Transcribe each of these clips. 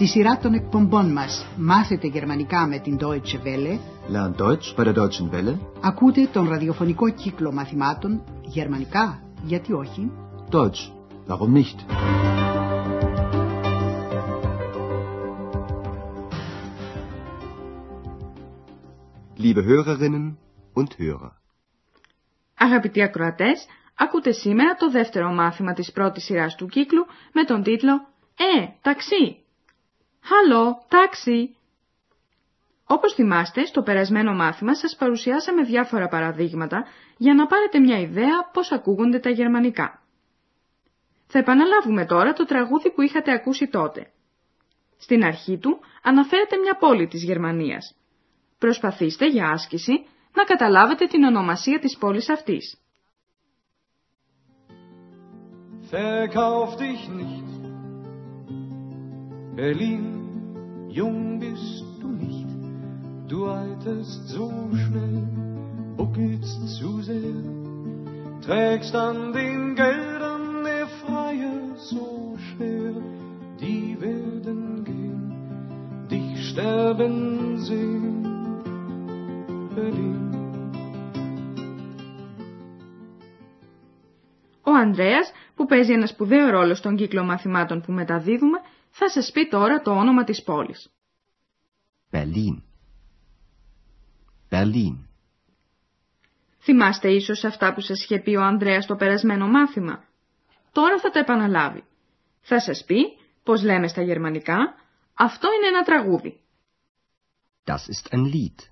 Στη σειρά των εκπομπών μας «Μάθετε γερμανικά» με την Deutsche Welle Lern Deutsch bei der Deutschen Welle. ακούτε τον ραδιοφωνικό κύκλο μαθημάτων «Γερμανικά, γιατί όχι» Deutsch. Warum nicht? Liebe Hörerinnen und Hörer. Αγαπητοί ακροατές, ακούτε σήμερα το δεύτερο μάθημα της πρώτης σειράς του κύκλου με τον τίτλο «Ε, ταξί». «Χαλό, τάξι». Όπως θυμάστε, στο περασμένο μάθημα σας παρουσιάσαμε διάφορα παραδείγματα για να πάρετε μια ιδέα πώς ακούγονται τα γερμανικά. Θα επαναλάβουμε τώρα το τραγούδι που είχατε ακούσει τότε. Στην αρχή του αναφέρεται μια πόλη της Γερμανίας. Προσπαθήστε για άσκηση να καταλάβετε την ονομασία της πόλης αυτής. Verkauf dich nicht. Berlin, jung bist du nicht. Du alterst so schnell, buckelst zu sehr. Trägst an den Geldern der Freie so schwer. Die werden gehen, dich sterben sehen. Berlin. Ο Ανδρέας, που παίζει ένα σπουδαίο ρόλο στον κύκλο μαθημάτων που μεταδίδουμε, θα σας πει τώρα το όνομα της πόλης. Berlin. Berlin. Θυμάστε ίσως αυτά που σας είχε πει ο Ανδρέας στο περασμένο μάθημα; Τώρα θα τα επαναλάβει. Θα σας πει, πως λέμε στα γερμανικά, αυτό είναι ένα τραγούδι. Das ist ein Lied.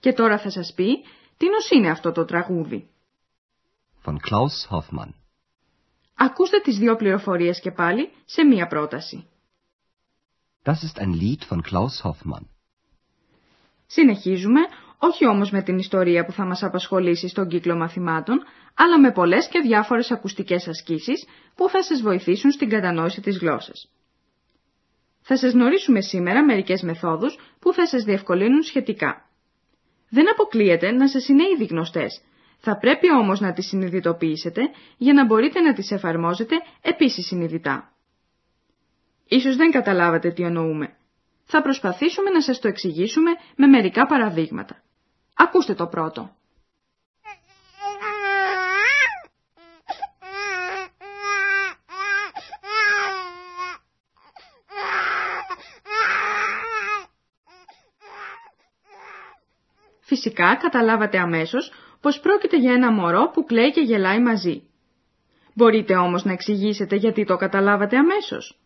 Και τώρα θα σας πει, τι νος είναι αυτό το τραγούδι; Von Klaus Hoffmann. Ακούστε τις δύο πληροφορίες και πάλι σε μία πρόταση. Das ist ein Lied von Klaus Hoffmann. Συνεχίζουμε, όχι όμως με την ιστορία που θα μας απασχολήσει στον κύκλο μαθημάτων, αλλά με πολλές και διάφορες ακουστικές ασκήσεις που θα σας βοηθήσουν στην κατανόηση της γλώσσας. Θα σας γνωρίσουμε σήμερα μερικές μεθόδους που θα σας διευκολύνουν σχετικά. Δεν αποκλείεται να σας είναι ήδη γνωστές, θα πρέπει όμως να τις συνειδητοποιήσετε για να μπορείτε να τις εφαρμόζετε επίσης συνειδητά. Ίσως δεν καταλάβατε τι εννοούμε. Θα προσπαθήσουμε να σας το εξηγήσουμε με μερικά παραδείγματα. Ακούστε το πρώτο. Φυσικά καταλάβατε αμέσως πως πρόκειται για ένα μωρό που κλαίει και γελάει μαζί. Μπορείτε όμως να εξηγήσετε γιατί το καταλάβατε αμέσως.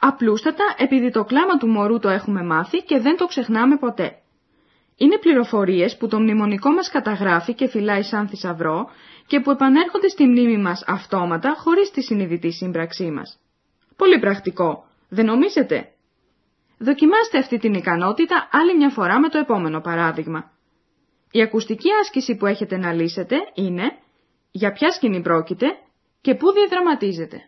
Απλούστατα επειδή το κλάμα του μωρού το έχουμε μάθει και δεν το ξεχνάμε ποτέ. Είναι πληροφορίες που το μνημονικό μας καταγράφει και φυλάει σαν θησαυρό και που επανέρχονται στη μνήμη μας αυτόματα χωρίς τη συνειδητή σύμπραξή μας. Πολύ πρακτικό, δεν νομίζετε; Δοκιμάστε αυτή την ικανότητα άλλη μια φορά με το επόμενο παράδειγμα. Η ακουστική άσκηση που έχετε να λύσετε είναι για ποια σκηνή πρόκειται και πού διαδραματίζεται.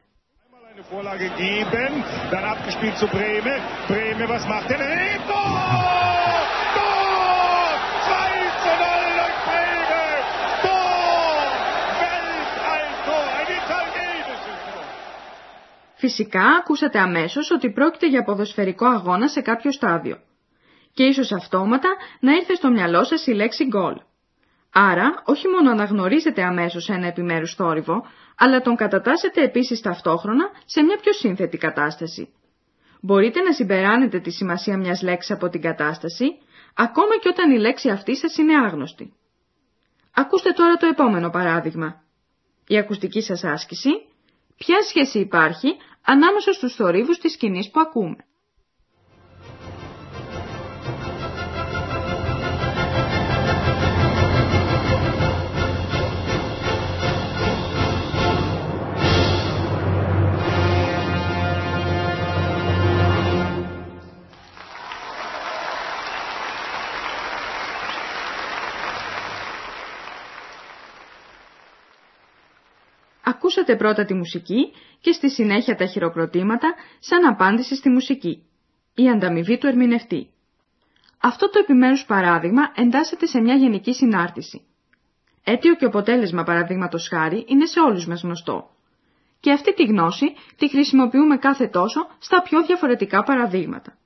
Eine Vorlage geben, dann abgespielt zu Breme. Breme, was macht er? Hey, Tor! Tor! 2 zu 0 durch Breme! Tor! Weltalltor! Ein italienisches Tor! Φυσικά ακούσατε αμέσως ότι πρόκειται για ποδοσφαιρικό αγώνα σε κάποιο στάδιο. Και ίσως αυτόματα να ήρθε στο μυαλό σας η λέξη γκολ. Άρα, όχι μόνο αναγνωρίζετε αμέσως ένα επιμέρους θόρυβο, αλλά τον κατατάσσετε επίσης ταυτόχρονα σε μια πιο σύνθετη κατάσταση. Μπορείτε να συμπεράνετε τη σημασία μιας λέξης από την κατάσταση, ακόμα και όταν η λέξη αυτή σας είναι άγνωστη. Ακούστε τώρα το επόμενο παράδειγμα. Η ακουστική σας άσκηση, ποια σχέση υπάρχει ανάμεσα στους θορύβους της σκηνής που ακούμε; Ακούσατε πρώτα τη μουσική και στη συνέχεια τα χειροκροτήματα σαν απάντηση στη μουσική. Η ανταμοιβή του ερμηνευτή. Αυτό το επιμέρους παράδειγμα εντάσσεται σε μια γενική συνάρτηση. Αίτιο και αποτέλεσμα παραδείγματος χάρη είναι σε όλους μας γνωστό. και αυτή τη γνώση τη χρησιμοποιούμε κάθε τόσο στα πιο διαφορετικά παραδείγματα.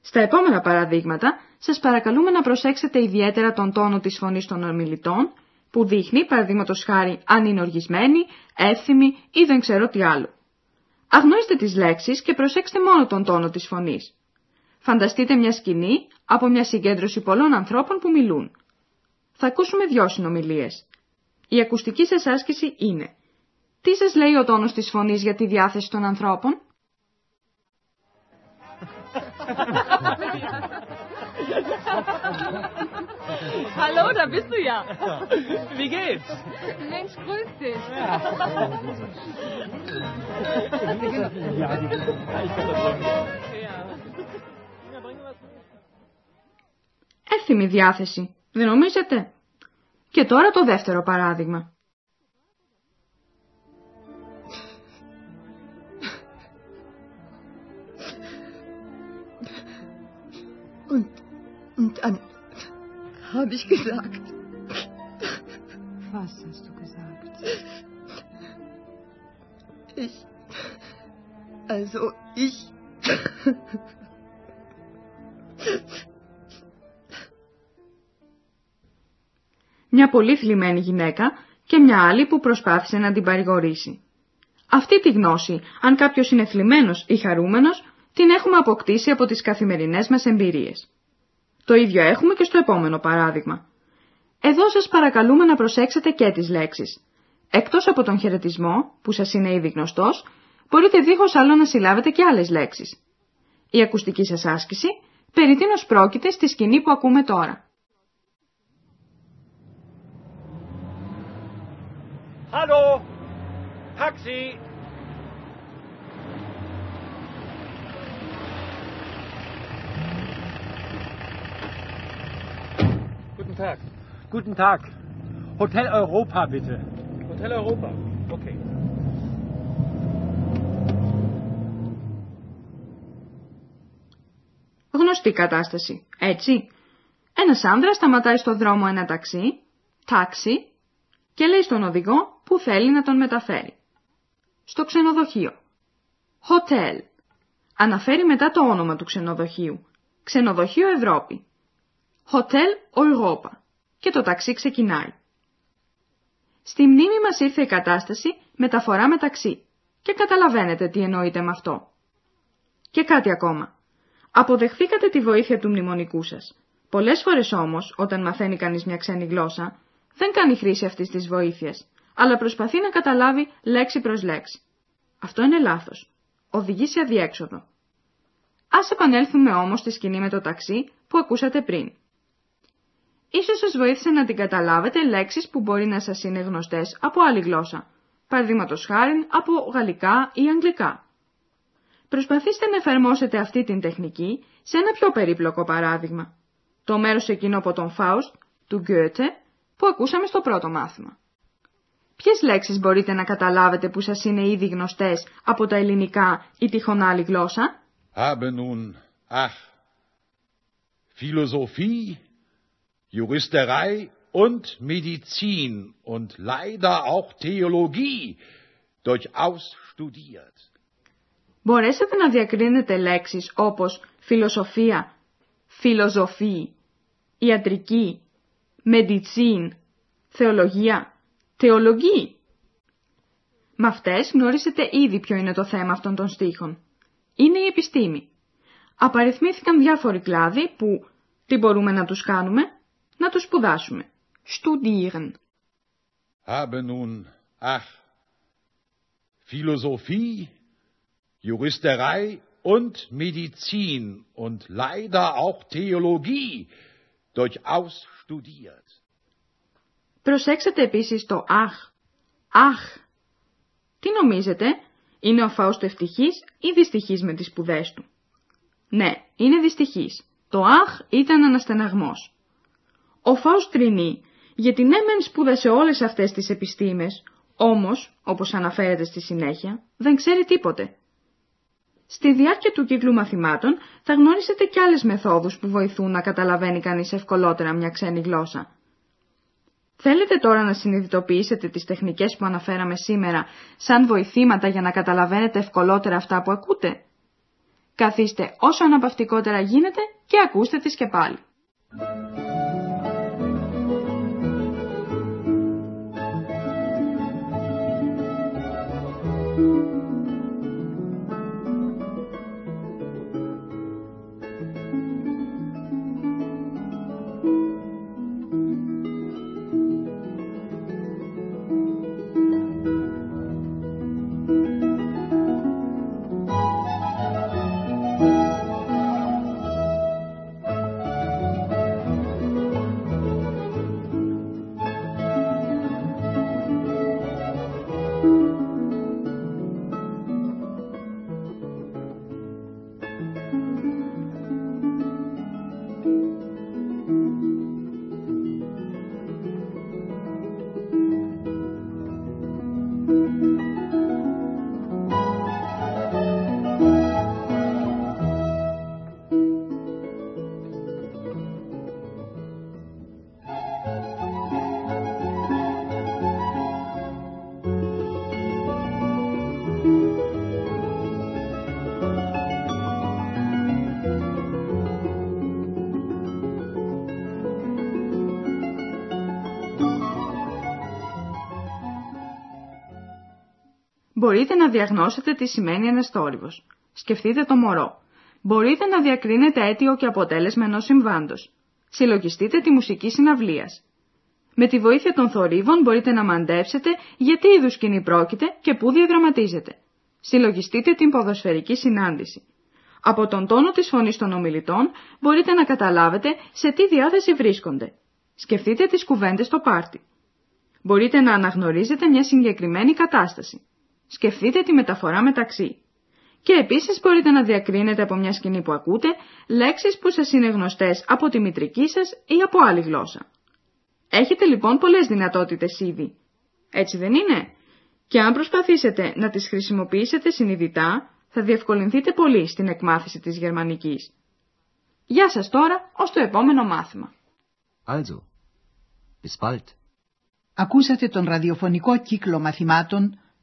Στα επόμενα παραδείγματα σας παρακαλούμε να προσέξετε ιδιαίτερα τον τόνο της φωνής των ομιλητών που δείχνει, παραδείγματος χάρη, αν είναι οργισμένοι, εύθυμοι ή δεν ξέρω τι άλλο. Αγνώστε τις λέξεις και προσέξτε μόνο τον τόνο της φωνής. Φανταστείτε μια σκηνή από μια συγκέντρωση πολλών ανθρώπων που μιλούν. Θα ακούσουμε δυο συνομιλίες. Η ακουστική σας άσκηση είναι Τι σας λέει ο τόνος της φωνής για τη διάθεση των ανθρώπων; Hallo, da bist du ja. Wie geht's? Mensch, grüß dich. Έθιμη διάθεση, δεν νομίζετε; Και τώρα το δεύτερο παράδειγμα. Und, und dann habe ich gesagt, Was hast du gesagt? ich, also ich, Μια πολύ θλιμμένη γυναίκα και μια άλλη που προσπάθησε να την παρηγορήσει. Αυτή τη γνώση, αν κάποιος είναι θλιμμένος ή χαρούμενος, την έχουμε αποκτήσει από τις καθημερινές μας εμπειρίες. Το ίδιο έχουμε και στο επόμενο παράδειγμα. Εδώ σας παρακαλούμε να προσέξετε και τις λέξεις. Εκτός από τον χαιρετισμό, που σας είναι ήδη γνωστός, μπορείτε δίχως άλλο να συλλάβετε και άλλες λέξεις. Η ακουστική σας άσκηση περί τίνος πρόκειται στη σκηνή που ακούμε τώρα. Hallo! Taxi! Guten Tag. Guten Tag. Hotel Europa, bitte. Hotel Europa. Okay. Γνωστή κατάσταση, έτσι. Ένας άνδρας σταματάει στο δρόμο ένα ταξί, τάξι, και λέει στον οδηγό που θέλει να τον μεταφέρει. Στο ξενοδοχείο. Hotel. Αναφέρει μετά το όνομα του ξενοδοχείου. Ξενοδοχείο Ευρώπη. Hotel Europa. Και το ταξί ξεκινάει. Στη μνήμη μας ήρθε η κατάσταση μεταφορά μεταξύ. Και καταλαβαίνετε τι εννοείται με αυτό. Και κάτι ακόμα. Αποδεχθήκατε τη βοήθεια του μνημονικού σας. Πολλές φορές όμως, όταν μαθαίνει κανείς μια ξένη γλώσσα, δεν κάνει χρήση αυτής της βοήθειας, αλλά προσπαθεί να καταλάβει λέξη προς λέξη. Αυτό είναι λάθος. Οδηγεί σε αδιέξοδο. Ας επανέλθουμε όμως στη σκηνή με το ταξί που ακούσατε πριν. Ίσως σας βοήθησε να την καταλάβετε λέξεις που μπορεί να σας είναι γνωστές από άλλη γλώσσα, παραδείγματος χάρη από γαλλικά ή αγγλικά. Προσπαθήστε να εφαρμόσετε αυτή την τεχνική σε ένα πιο περίπλοκο παράδειγμα. Το μέρος εκείνο από τον Φάουστ, του Γκέτε, που ακούσαμε στο πρώτο μάθημα. Ποιες λέξεις μπορείτε να καταλάβετε που σας είναι ήδη γνωστές από τα ελληνικά ή τυχόν άλλη γλώσσα; Habe nun, ach, Philosophie, Juristerei und Medizin und leider auch Theologie durchaus studiert. Μπορέσατε να διακρίνετε λέξεις όπως φιλοσοφία, φιλοζωφή, ιατρική, medizin, θεολογία, θεολογή. Με αυτές γνωρίσετε ήδη ποιο είναι το θέμα αυτών των στίχων. Είναι η επιστήμη. Απαριθμήθηκαν διάφοροι κλάδοι που, τι μπορούμε να τους κάνουμε, να τους σπουδάσουμε. Studieren. Habe nun, ach, Philosophie, Juristerei und Medizin und leider auch Theologie durchaus studiert. Προσέξτε επίσης το αχ. Αχ. Τι νομίζετε, είναι ο Φάουστο ευτυχής ή δυστυχής με τις σπουδές του; Ναι, είναι δυστυχής. Το αχ ήταν αναστεναγμός. Ο Φάουστ τρινεί, γιατί ναι μεν σπούδασε όλες αυτές τις επιστήμες, όμως, όπως αναφέρεται στη συνέχεια, δεν ξέρει τίποτε. Στη διάρκεια του κύκλου μαθημάτων θα γνωρίσετε και άλλες μεθόδους που βοηθούν να καταλαβαίνει κανείς ευκολότερα μια ξένη γλώσσα. Θέλετε τώρα να συνειδητοποιήσετε τις τεχνικές που αναφέραμε σήμερα σαν βοηθήματα για να καταλαβαίνετε ευκολότερα αυτά που ακούτε; Καθίστε όσο αναπαυτικότερα γίνεται και ακούστε τις και πάλι. Μπορείτε να διαγνώσετε τι σημαίνει ένας θόρυβος. Σκεφτείτε το μωρό. Μπορείτε να διακρίνετε αίτιο και αποτέλεσμα ενός συμβάντος. Συλλογιστείτε τη μουσική συναυλίας. Με τη βοήθεια των θορύβων μπορείτε να μαντέψετε για τι είδους σκηνή πρόκειται και πού διαδραματίζεται. Συλλογιστείτε την ποδοσφαιρική συνάντηση. Από τον τόνο της φωνής των ομιλητών μπορείτε να καταλάβετε σε τι διάθεση βρίσκονται. Σκεφτείτε τις κουβέντες στο πάρτι. Μπορείτε να αναγνωρίζετε μια συγκεκριμένη κατάσταση. Σκεφτείτε τη μεταφορά μεταξύ. Και επίσης μπορείτε να διακρίνετε από μια σκηνή που ακούτε λέξεις που σας είναι γνωστές από τη μητρική σας ή από άλλη γλώσσα. Έχετε λοιπόν πολλές δυνατότητες ήδη. Έτσι δεν είναι; Και αν προσπαθήσετε να τις χρησιμοποιήσετε συνειδητά, θα διευκολυνθείτε πολύ στην εκμάθηση της γερμανικής. Γεια σας τώρα, ως το επόμενο μάθημα. Also, bis bald. Ακούσατε τον ραδιοφωνικό κύκλο μαθημάτων